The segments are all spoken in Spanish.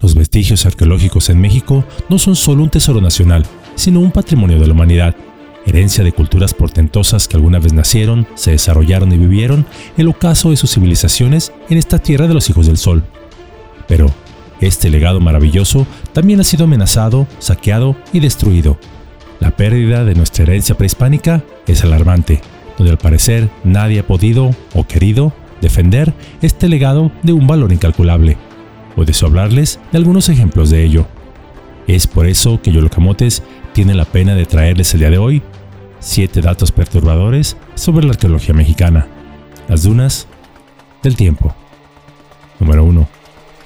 Los vestigios arqueológicos en México no son solo un tesoro nacional, sino un patrimonio de la humanidad, herencia de culturas portentosas que alguna vez nacieron, se desarrollaron y vivieron el ocaso de sus civilizaciones en esta tierra de los hijos del sol. Pero este legado maravilloso también ha sido amenazado, saqueado y destruido. La pérdida de nuestra herencia prehispánica es alarmante, donde al parecer nadie ha podido o querido defender este legado de un valor incalculable. Puedo hablarles de algunos ejemplos de ello. Es por eso que Yolocamotes tiene la pena de traerles el día de hoy siete datos perturbadores sobre la arqueología mexicana. Las dunas del tiempo. Número 1.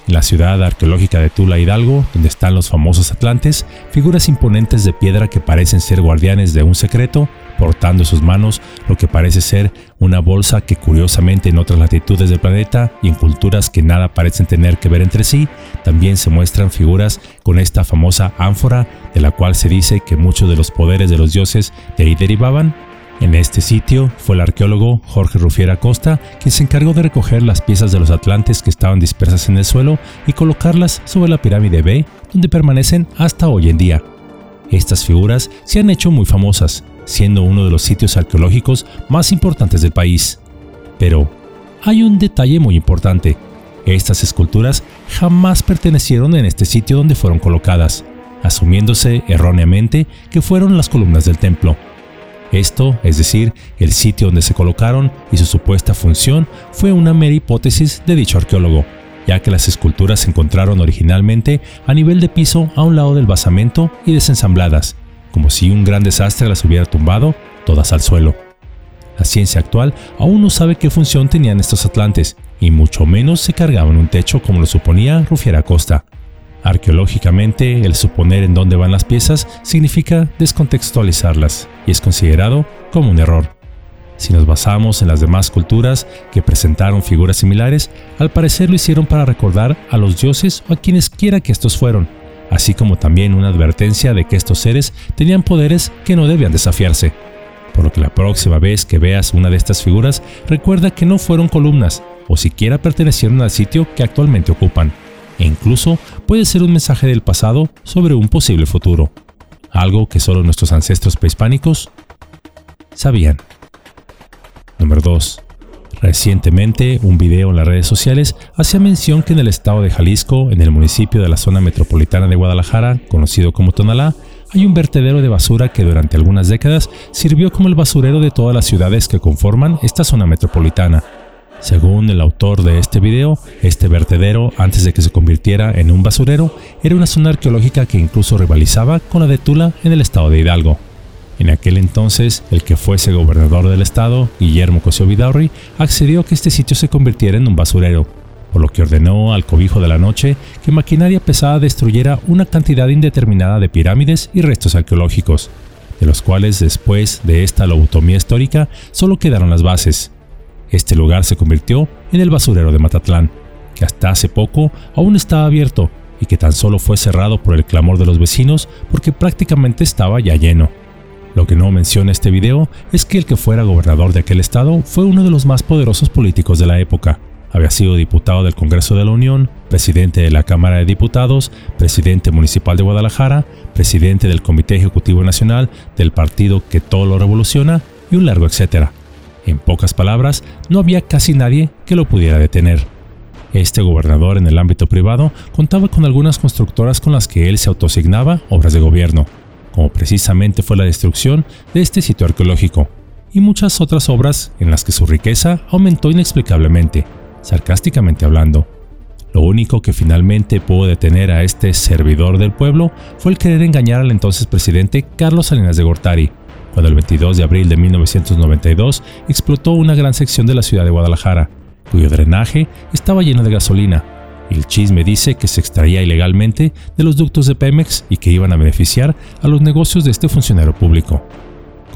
En la ciudad arqueológica de Tula Hidalgo, donde están los famosos atlantes, figuras imponentes de piedra que parecen ser guardianes de un secreto, portando en sus manos lo que parece ser una bolsa que curiosamente en otras latitudes del planeta y en culturas que nada parecen tener que ver entre sí, también se muestran figuras con esta famosa ánfora de la cual se dice que muchos de los poderes de los dioses de ahí derivaban en este sitio fue el arqueólogo Jorge Rufiera Costa quien se encargó de recoger las piezas de los atlantes que estaban dispersas en el suelo y colocarlas sobre la pirámide B, donde permanecen hasta hoy en día. Estas figuras se han hecho muy famosas, siendo uno de los sitios arqueológicos más importantes del país. Pero hay un detalle muy importante. Estas esculturas jamás pertenecieron en este sitio donde fueron colocadas, asumiéndose erróneamente que fueron las columnas del templo. Esto, es decir, el sitio donde se colocaron y su supuesta función, fue una mera hipótesis de dicho arqueólogo, ya que las esculturas se encontraron originalmente a nivel de piso a un lado del basamento y desensambladas, como si un gran desastre las hubiera tumbado todas al suelo. La ciencia actual aún no sabe qué función tenían estos atlantes, y mucho menos se cargaban un techo como lo suponía Rufiera Costa. Arqueológicamente, el suponer en dónde van las piezas significa descontextualizarlas y es considerado como un error. Si nos basamos en las demás culturas que presentaron figuras similares, al parecer lo hicieron para recordar a los dioses o a quienes quiera que estos fueron, así como también una advertencia de que estos seres tenían poderes que no debían desafiarse. Por lo que la próxima vez que veas una de estas figuras, recuerda que no fueron columnas o siquiera pertenecieron al sitio que actualmente ocupan e incluso puede ser un mensaje del pasado sobre un posible futuro, algo que solo nuestros ancestros prehispánicos sabían. Número 2. Recientemente, un video en las redes sociales hacía mención que en el estado de Jalisco, en el municipio de la zona metropolitana de Guadalajara, conocido como Tonalá, hay un vertedero de basura que durante algunas décadas sirvió como el basurero de todas las ciudades que conforman esta zona metropolitana, según el autor de este video, este vertedero, antes de que se convirtiera en un basurero, era una zona arqueológica que incluso rivalizaba con la de Tula en el estado de Hidalgo. En aquel entonces, el que fuese gobernador del estado, Guillermo Cosío Vidaurri, accedió a que este sitio se convirtiera en un basurero, por lo que ordenó al cobijo de la noche que maquinaria pesada destruyera una cantidad indeterminada de pirámides y restos arqueológicos, de los cuales después de esta lobotomía histórica solo quedaron las bases, este lugar se convirtió en el basurero de Matatlán, que hasta hace poco aún estaba abierto y que tan solo fue cerrado por el clamor de los vecinos porque prácticamente estaba ya lleno. Lo que no menciona este video es que el que fuera gobernador de aquel estado fue uno de los más poderosos políticos de la época. Había sido diputado del Congreso de la Unión, presidente de la Cámara de Diputados, presidente municipal de Guadalajara, presidente del Comité Ejecutivo Nacional del partido que todo lo revoluciona y un largo etcétera. En pocas palabras, no había casi nadie que lo pudiera detener. Este gobernador en el ámbito privado contaba con algunas constructoras con las que él se autosignaba obras de gobierno, como precisamente fue la destrucción de este sitio arqueológico, y muchas otras obras en las que su riqueza aumentó inexplicablemente, sarcásticamente hablando. Lo único que finalmente pudo detener a este servidor del pueblo fue el querer engañar al entonces presidente Carlos Salinas de Gortari, cuando el 22 de abril de 1992 explotó una gran sección de la ciudad de Guadalajara, cuyo drenaje estaba lleno de gasolina. el chisme dice que se extraía ilegalmente de los ductos de Pemex y que iban a beneficiar a los negocios de este funcionario público.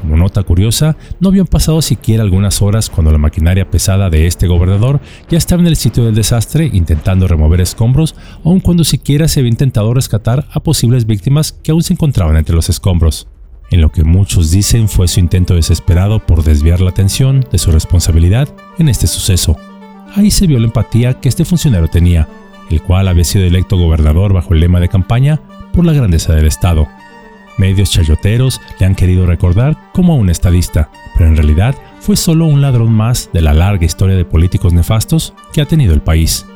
Como nota curiosa, no habían pasado siquiera algunas horas cuando la maquinaria pesada de este gobernador ya estaba en el sitio del desastre intentando remover escombros, aun cuando siquiera se había intentado rescatar a posibles víctimas que aún se encontraban entre los escombros en lo que muchos dicen fue su intento desesperado por desviar la atención de su responsabilidad en este suceso. Ahí se vio la empatía que este funcionario tenía, el cual había sido electo gobernador bajo el lema de campaña por la grandeza del Estado. Medios chayoteros le han querido recordar como un estadista, pero en realidad fue solo un ladrón más de la larga historia de políticos nefastos que ha tenido el país.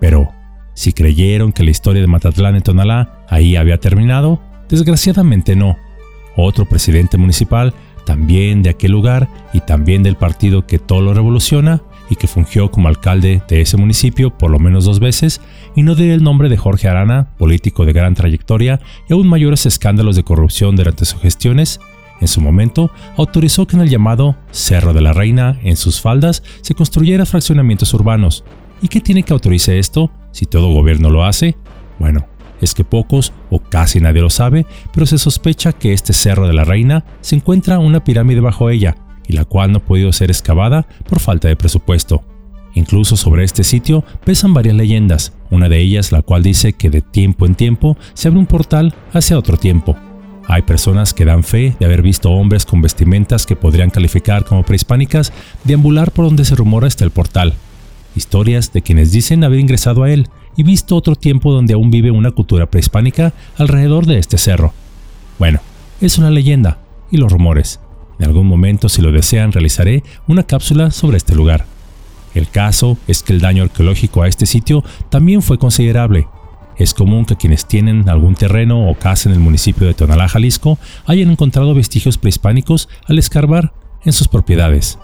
Pero, si creyeron que la historia de Matatlán en Tonalá ahí había terminado, desgraciadamente no. Otro presidente municipal, también de aquel lugar y también del partido que todo lo revoluciona, y que fungió como alcalde de ese municipio por lo menos dos veces, y no diré el nombre de Jorge Arana, político de gran trayectoria y aún mayores escándalos de corrupción durante sus gestiones, en su momento autorizó que en el llamado Cerro de la Reina, en sus faldas, se construyera fraccionamientos urbanos. ¿Y qué tiene que autorizar esto si todo gobierno lo hace? Bueno, es que pocos o casi nadie lo sabe, pero se sospecha que este Cerro de la Reina se encuentra una pirámide bajo ella, y la cual no ha podido ser excavada por falta de presupuesto. Incluso sobre este sitio pesan varias leyendas, una de ellas la cual dice que de tiempo en tiempo se abre un portal hacia otro tiempo. Hay personas que dan fe de haber visto hombres con vestimentas que podrían calificar como prehispánicas deambular por donde se rumora está el portal. Historias de quienes dicen haber ingresado a él y visto otro tiempo donde aún vive una cultura prehispánica alrededor de este cerro. Bueno, es una leyenda y los rumores, en algún momento, si lo desean, realizaré una cápsula sobre este lugar. El caso es que el daño arqueológico a este sitio también fue considerable. Es común que quienes tienen algún terreno o casa en el municipio de Tonalá, Jalisco, hayan encontrado vestigios prehispánicos al escarbar en sus propiedades.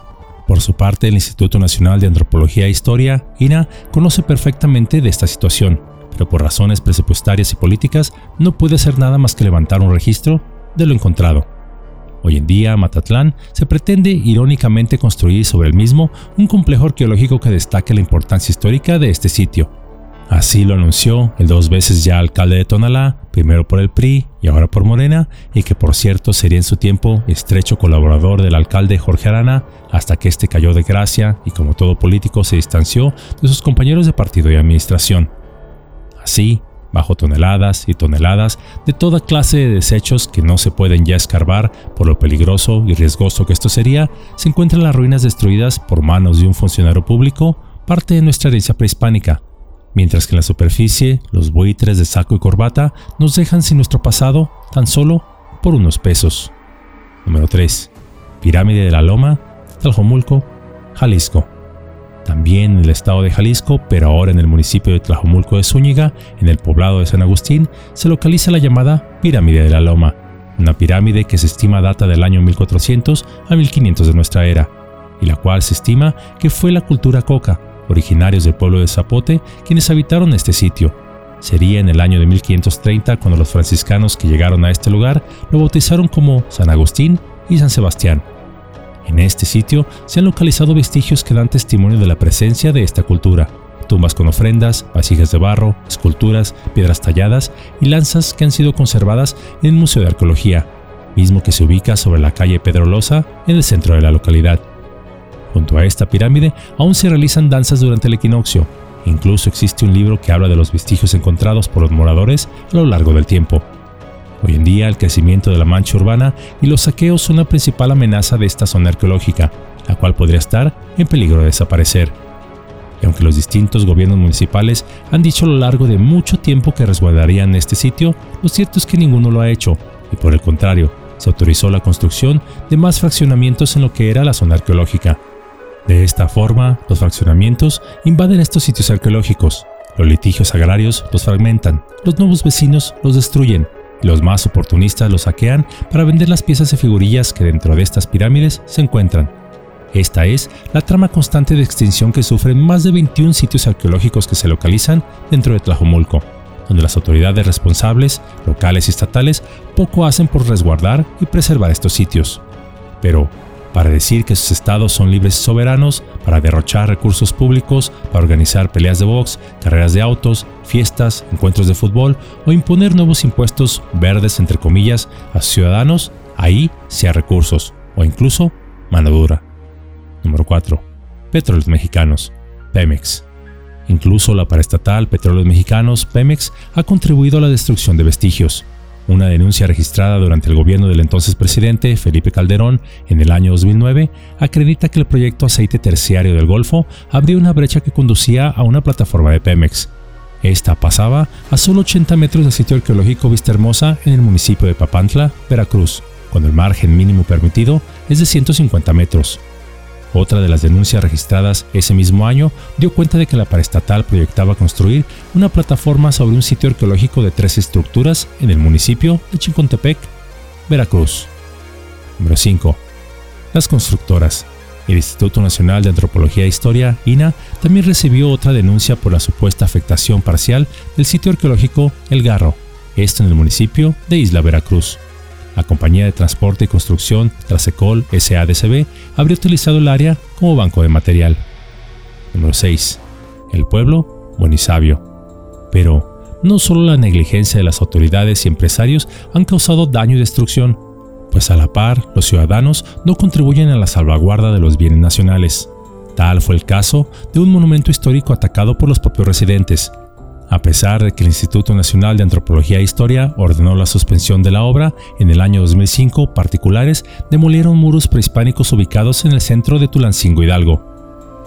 Por su parte, el Instituto Nacional de Antropología e Historia, INA, conoce perfectamente de esta situación, pero por razones presupuestarias y políticas no puede hacer nada más que levantar un registro de lo encontrado. Hoy en día, Matatlán se pretende irónicamente construir sobre el mismo un complejo arqueológico que destaque la importancia histórica de este sitio. Así lo anunció el dos veces ya alcalde de Tonalá, primero por el PRI y ahora por Morena, y que por cierto sería en su tiempo estrecho colaborador del alcalde Jorge Arana, hasta que este cayó de gracia y como todo político se distanció de sus compañeros de partido y administración. Así, bajo toneladas y toneladas de toda clase de desechos que no se pueden ya escarbar por lo peligroso y riesgoso que esto sería, se encuentran las ruinas destruidas por manos de un funcionario público, parte de nuestra herencia prehispánica, mientras que en la superficie los buitres de saco y corbata nos dejan sin nuestro pasado tan solo por unos pesos. Número 3. Pirámide de la Loma, Taljomulco, Jalisco también en el estado de Jalisco, pero ahora en el municipio de Tlajomulco de Zúñiga, en el poblado de San Agustín, se localiza la llamada Pirámide de la Loma, una pirámide que se estima data del año 1400 a 1500 de nuestra era, y la cual se estima que fue la cultura coca, originarios del pueblo de Zapote, quienes habitaron este sitio. Sería en el año de 1530 cuando los franciscanos que llegaron a este lugar lo bautizaron como San Agustín y San Sebastián, en este sitio se han localizado vestigios que dan testimonio de la presencia de esta cultura. Tumbas con ofrendas, vasijas de barro, esculturas, piedras talladas y lanzas que han sido conservadas en el Museo de Arqueología, mismo que se ubica sobre la calle Pedrolosa en el centro de la localidad. Junto a esta pirámide aún se realizan danzas durante el equinoccio. Incluso existe un libro que habla de los vestigios encontrados por los moradores a lo largo del tiempo. Hoy en día el crecimiento de la mancha urbana y los saqueos son la principal amenaza de esta zona arqueológica, la cual podría estar en peligro de desaparecer. Y aunque los distintos gobiernos municipales han dicho a lo largo de mucho tiempo que resguardarían este sitio, lo cierto es que ninguno lo ha hecho, y por el contrario, se autorizó la construcción de más fraccionamientos en lo que era la zona arqueológica. De esta forma, los fraccionamientos invaden estos sitios arqueológicos, los litigios agrarios los fragmentan, los nuevos vecinos los destruyen, los más oportunistas los saquean para vender las piezas de figurillas que dentro de estas pirámides se encuentran. Esta es la trama constante de extinción que sufren más de 21 sitios arqueológicos que se localizan dentro de Tlajomulco, donde las autoridades responsables, locales y estatales, poco hacen por resguardar y preservar estos sitios. Pero, para decir que sus estados son libres y soberanos, para derrochar recursos públicos, para organizar peleas de box, carreras de autos, fiestas, encuentros de fútbol o imponer nuevos impuestos verdes, entre comillas, a ciudadanos, ahí sea recursos o incluso mano dura. Número 4. Petróleos Mexicanos, Pemex. Incluso la paraestatal Petróleos Mexicanos, Pemex, ha contribuido a la destrucción de vestigios, una denuncia registrada durante el gobierno del entonces presidente Felipe Calderón en el año 2009 acredita que el proyecto aceite terciario del Golfo abrió una brecha que conducía a una plataforma de Pemex. Esta pasaba a solo 80 metros del sitio arqueológico Vista Hermosa en el municipio de Papantla, Veracruz, cuando el margen mínimo permitido es de 150 metros. Otra de las denuncias registradas ese mismo año dio cuenta de que la paraestatal proyectaba construir una plataforma sobre un sitio arqueológico de tres estructuras en el municipio de Chicontepec, Veracruz. Número 5. Las constructoras. El Instituto Nacional de Antropología e Historia, INA, también recibió otra denuncia por la supuesta afectación parcial del sitio arqueológico El Garro, esto en el municipio de Isla Veracruz. La compañía de transporte y construcción Trasecol SADCB habría utilizado el área como banco de material. Número 6. El pueblo, buen y sabio. Pero no solo la negligencia de las autoridades y empresarios han causado daño y destrucción, pues a la par los ciudadanos no contribuyen a la salvaguarda de los bienes nacionales. Tal fue el caso de un monumento histórico atacado por los propios residentes. A pesar de que el Instituto Nacional de Antropología e Historia ordenó la suspensión de la obra, en el año 2005 particulares demolieron muros prehispánicos ubicados en el centro de Tulancingo Hidalgo.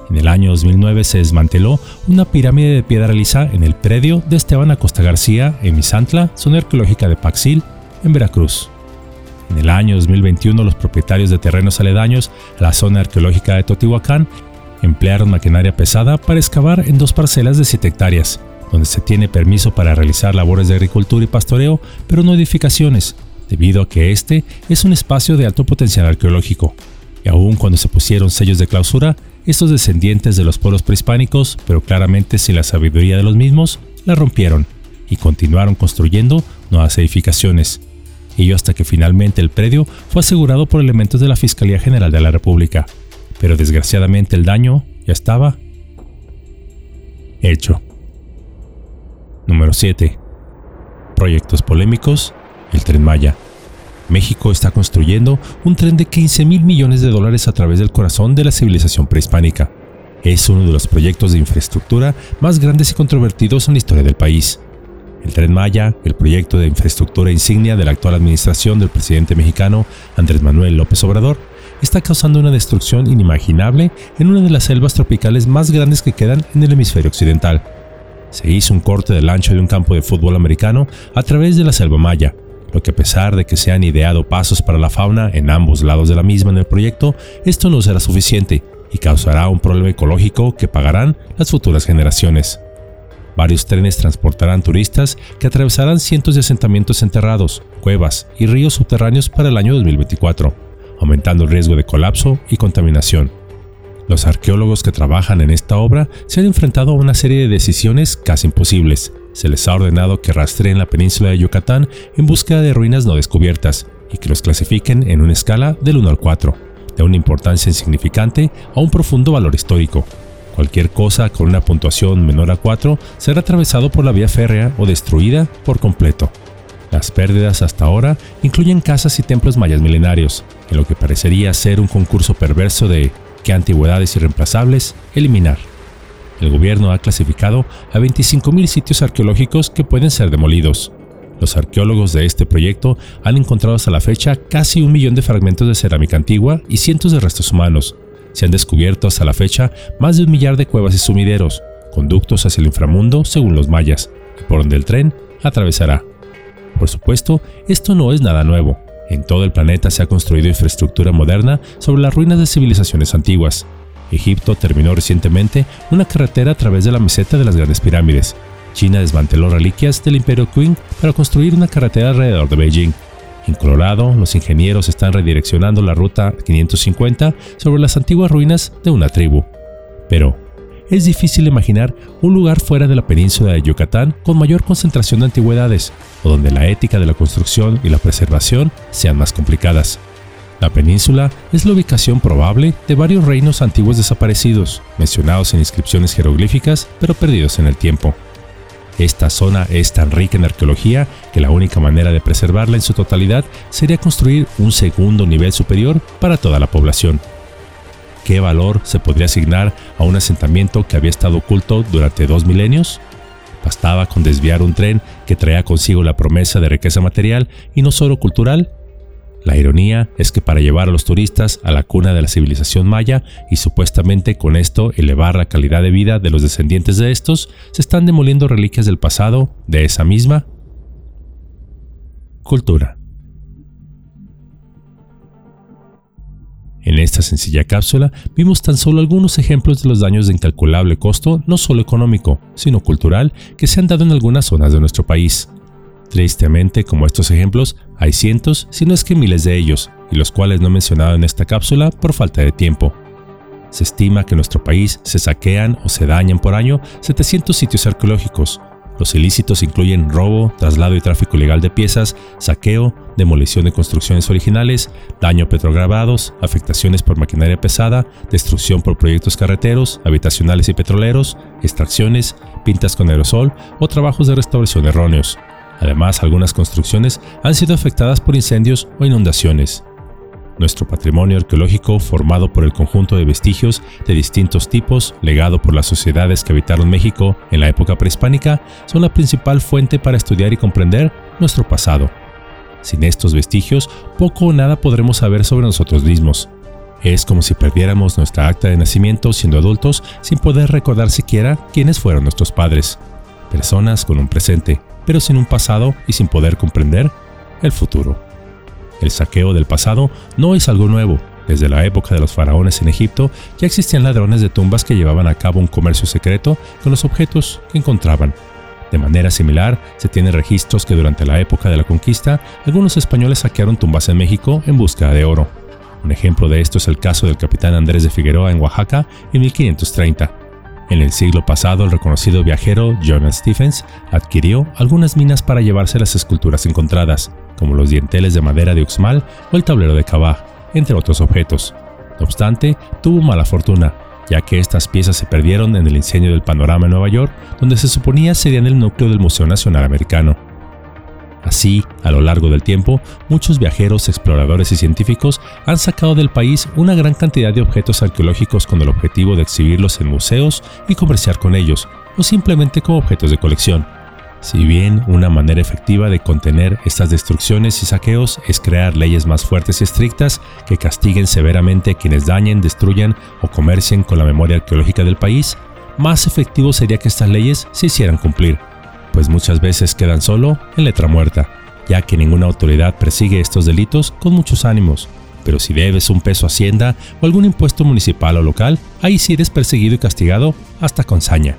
En el año 2009 se desmanteló una pirámide de piedra lisa en el predio de Esteban Acosta García en Misantla, zona arqueológica de Paxil, en Veracruz. En el año 2021, los propietarios de terrenos aledaños a la zona arqueológica de Totihuacán emplearon maquinaria pesada para excavar en dos parcelas de 7 hectáreas, donde se tiene permiso para realizar labores de agricultura y pastoreo, pero no edificaciones, debido a que este es un espacio de alto potencial arqueológico. Y aun cuando se pusieron sellos de clausura, estos descendientes de los pueblos prehispánicos, pero claramente sin la sabiduría de los mismos, la rompieron y continuaron construyendo nuevas edificaciones, ello hasta que finalmente el predio fue asegurado por elementos de la Fiscalía General de la República. Pero desgraciadamente el daño ya estaba hecho. Número 7. Proyectos polémicos. El tren Maya. México está construyendo un tren de 15 mil millones de dólares a través del corazón de la civilización prehispánica. Es uno de los proyectos de infraestructura más grandes y controvertidos en la historia del país. El tren Maya, el proyecto de infraestructura insignia de la actual administración del presidente mexicano Andrés Manuel López Obrador, está causando una destrucción inimaginable en una de las selvas tropicales más grandes que quedan en el hemisferio occidental. Se hizo un corte del ancho de un campo de fútbol americano a través de la selva maya, lo que a pesar de que se han ideado pasos para la fauna en ambos lados de la misma en el proyecto, esto no será suficiente y causará un problema ecológico que pagarán las futuras generaciones. Varios trenes transportarán turistas que atravesarán cientos de asentamientos enterrados, cuevas y ríos subterráneos para el año 2024, aumentando el riesgo de colapso y contaminación. Los arqueólogos que trabajan en esta obra se han enfrentado a una serie de decisiones casi imposibles. Se les ha ordenado que rastreen la península de Yucatán en búsqueda de ruinas no descubiertas y que los clasifiquen en una escala del 1 al 4, de una importancia insignificante a un profundo valor histórico. Cualquier cosa con una puntuación menor a 4 será atravesado por la vía férrea o destruida por completo. Las pérdidas hasta ahora incluyen casas y templos mayas milenarios, en lo que parecería ser un concurso perverso de qué antigüedades irreemplazables eliminar. El gobierno ha clasificado a 25.000 sitios arqueológicos que pueden ser demolidos. Los arqueólogos de este proyecto han encontrado hasta la fecha casi un millón de fragmentos de cerámica antigua y cientos de restos humanos, se han descubierto hasta la fecha más de un millar de cuevas y sumideros, conductos hacia el inframundo según los mayas, por donde el tren atravesará. Por supuesto, esto no es nada nuevo. En todo el planeta se ha construido infraestructura moderna sobre las ruinas de civilizaciones antiguas. Egipto terminó recientemente una carretera a través de la meseta de las grandes pirámides. China desmanteló reliquias del imperio Qing para construir una carretera alrededor de Beijing. En Colorado, los ingenieros están redireccionando la ruta 550 sobre las antiguas ruinas de una tribu. Pero, es difícil imaginar un lugar fuera de la península de Yucatán con mayor concentración de antigüedades, o donde la ética de la construcción y la preservación sean más complicadas. La península es la ubicación probable de varios reinos antiguos desaparecidos, mencionados en inscripciones jeroglíficas, pero perdidos en el tiempo. Esta zona es tan rica en arqueología que la única manera de preservarla en su totalidad sería construir un segundo nivel superior para toda la población. ¿Qué valor se podría asignar a un asentamiento que había estado oculto durante dos milenios? Bastaba con desviar un tren que traía consigo la promesa de riqueza material y no solo cultural. La ironía es que para llevar a los turistas a la cuna de la civilización maya y supuestamente con esto elevar la calidad de vida de los descendientes de estos, se están demoliendo reliquias del pasado de esa misma cultura. Esta sencilla cápsula vimos tan solo algunos ejemplos de los daños de incalculable costo, no solo económico, sino cultural, que se han dado en algunas zonas de nuestro país. Tristemente, como estos ejemplos, hay cientos, si no es que miles de ellos, y los cuales no he mencionado en esta cápsula por falta de tiempo. Se estima que en nuestro país se saquean o se dañan por año 700 sitios arqueológicos. Los ilícitos incluyen robo, traslado y tráfico ilegal de piezas, saqueo, demolición de construcciones originales, daño a petrograbados, afectaciones por maquinaria pesada, destrucción por proyectos carreteros, habitacionales y petroleros, extracciones, pintas con aerosol o trabajos de restauración erróneos. Además, algunas construcciones han sido afectadas por incendios o inundaciones. Nuestro patrimonio arqueológico, formado por el conjunto de vestigios de distintos tipos, legado por las sociedades que habitaron México en la época prehispánica, son la principal fuente para estudiar y comprender nuestro pasado. Sin estos vestigios, poco o nada podremos saber sobre nosotros mismos. Es como si perdiéramos nuestra acta de nacimiento siendo adultos sin poder recordar siquiera quiénes fueron nuestros padres. Personas con un presente, pero sin un pasado y sin poder comprender el futuro. El saqueo del pasado no es algo nuevo. Desde la época de los faraones en Egipto ya existían ladrones de tumbas que llevaban a cabo un comercio secreto con los objetos que encontraban. De manera similar, se tienen registros que durante la época de la conquista, algunos españoles saquearon tumbas en México en busca de oro. Un ejemplo de esto es el caso del capitán Andrés de Figueroa en Oaxaca en 1530. En el siglo pasado, el reconocido viajero Jonathan Stephens adquirió algunas minas para llevarse las esculturas encontradas, como los dienteles de madera de Uxmal o el tablero de Cabá, entre otros objetos. No obstante, tuvo mala fortuna, ya que estas piezas se perdieron en el incendio del Panorama en Nueva York, donde se suponía serían el núcleo del Museo Nacional Americano. Así, a lo largo del tiempo, muchos viajeros, exploradores y científicos han sacado del país una gran cantidad de objetos arqueológicos con el objetivo de exhibirlos en museos y comerciar con ellos, o simplemente como objetos de colección. Si bien una manera efectiva de contener estas destrucciones y saqueos es crear leyes más fuertes y estrictas que castiguen severamente a quienes dañen, destruyan o comercien con la memoria arqueológica del país, más efectivo sería que estas leyes se hicieran cumplir pues muchas veces quedan solo en letra muerta, ya que ninguna autoridad persigue estos delitos con muchos ánimos. Pero si debes un peso a Hacienda o algún impuesto municipal o local, ahí sí eres perseguido y castigado hasta con saña.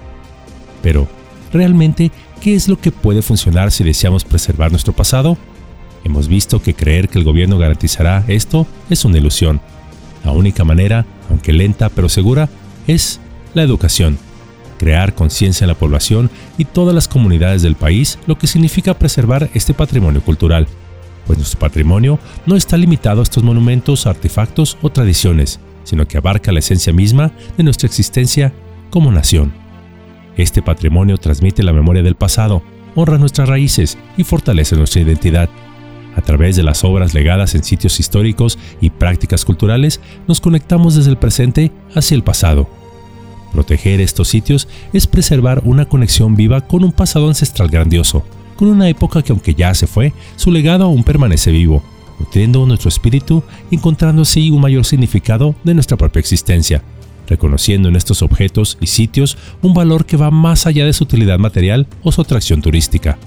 Pero, ¿realmente qué es lo que puede funcionar si deseamos preservar nuestro pasado? Hemos visto que creer que el gobierno garantizará esto es una ilusión. La única manera, aunque lenta pero segura, es la educación crear conciencia en la población y todas las comunidades del país, lo que significa preservar este patrimonio cultural, pues nuestro patrimonio no está limitado a estos monumentos, artefactos o tradiciones, sino que abarca la esencia misma de nuestra existencia como nación. Este patrimonio transmite la memoria del pasado, honra nuestras raíces y fortalece nuestra identidad. A través de las obras legadas en sitios históricos y prácticas culturales, nos conectamos desde el presente hacia el pasado Proteger estos sitios es preservar una conexión viva con un pasado ancestral grandioso, con una época que aunque ya se fue, su legado aún permanece vivo, nutriendo nuestro espíritu y encontrando así un mayor significado de nuestra propia existencia, reconociendo en estos objetos y sitios un valor que va más allá de su utilidad material o su atracción turística.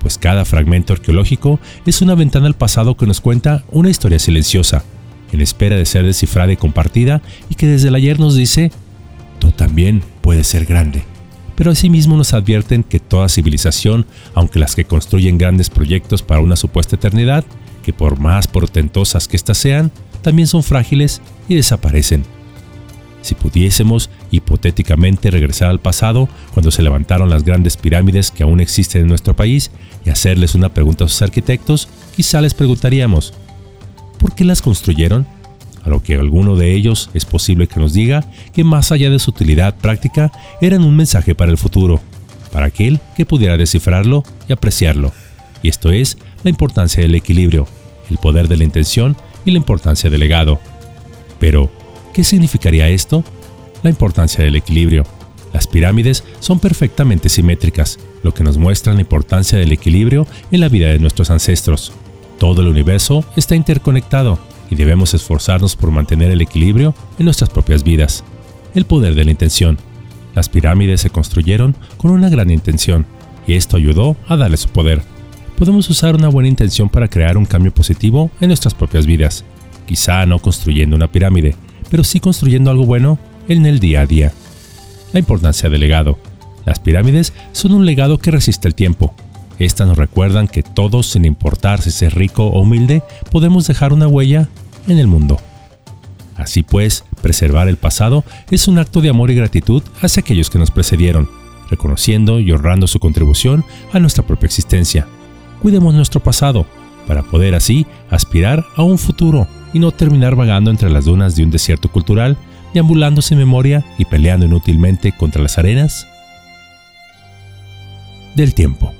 Pues cada fragmento arqueológico es una ventana al pasado que nos cuenta una historia silenciosa, en espera de ser descifrada y compartida y que desde el ayer nos dice también puede ser grande. Pero asimismo nos advierten que toda civilización, aunque las que construyen grandes proyectos para una supuesta eternidad, que por más portentosas que éstas sean, también son frágiles y desaparecen. Si pudiésemos hipotéticamente regresar al pasado, cuando se levantaron las grandes pirámides que aún existen en nuestro país, y hacerles una pregunta a sus arquitectos, quizá les preguntaríamos, ¿por qué las construyeron? a lo que alguno de ellos es posible que nos diga que más allá de su utilidad práctica, eran un mensaje para el futuro, para aquel que pudiera descifrarlo y apreciarlo. Y esto es la importancia del equilibrio, el poder de la intención y la importancia del legado. Pero, ¿qué significaría esto? La importancia del equilibrio. Las pirámides son perfectamente simétricas, lo que nos muestra la importancia del equilibrio en la vida de nuestros ancestros. Todo el universo está interconectado y debemos esforzarnos por mantener el equilibrio en nuestras propias vidas. El poder de la intención. Las pirámides se construyeron con una gran intención y esto ayudó a darle su poder. Podemos usar una buena intención para crear un cambio positivo en nuestras propias vidas. Quizá no construyendo una pirámide, pero sí construyendo algo bueno en el día a día. La importancia del legado. Las pirámides son un legado que resiste el tiempo. Estas nos recuerdan que todos, sin importar si es rico o humilde, podemos dejar una huella en el mundo. Así pues, preservar el pasado es un acto de amor y gratitud hacia aquellos que nos precedieron, reconociendo y honrando su contribución a nuestra propia existencia. Cuidemos nuestro pasado, para poder así aspirar a un futuro y no terminar vagando entre las dunas de un desierto cultural, deambulando sin memoria y peleando inútilmente contra las arenas del tiempo.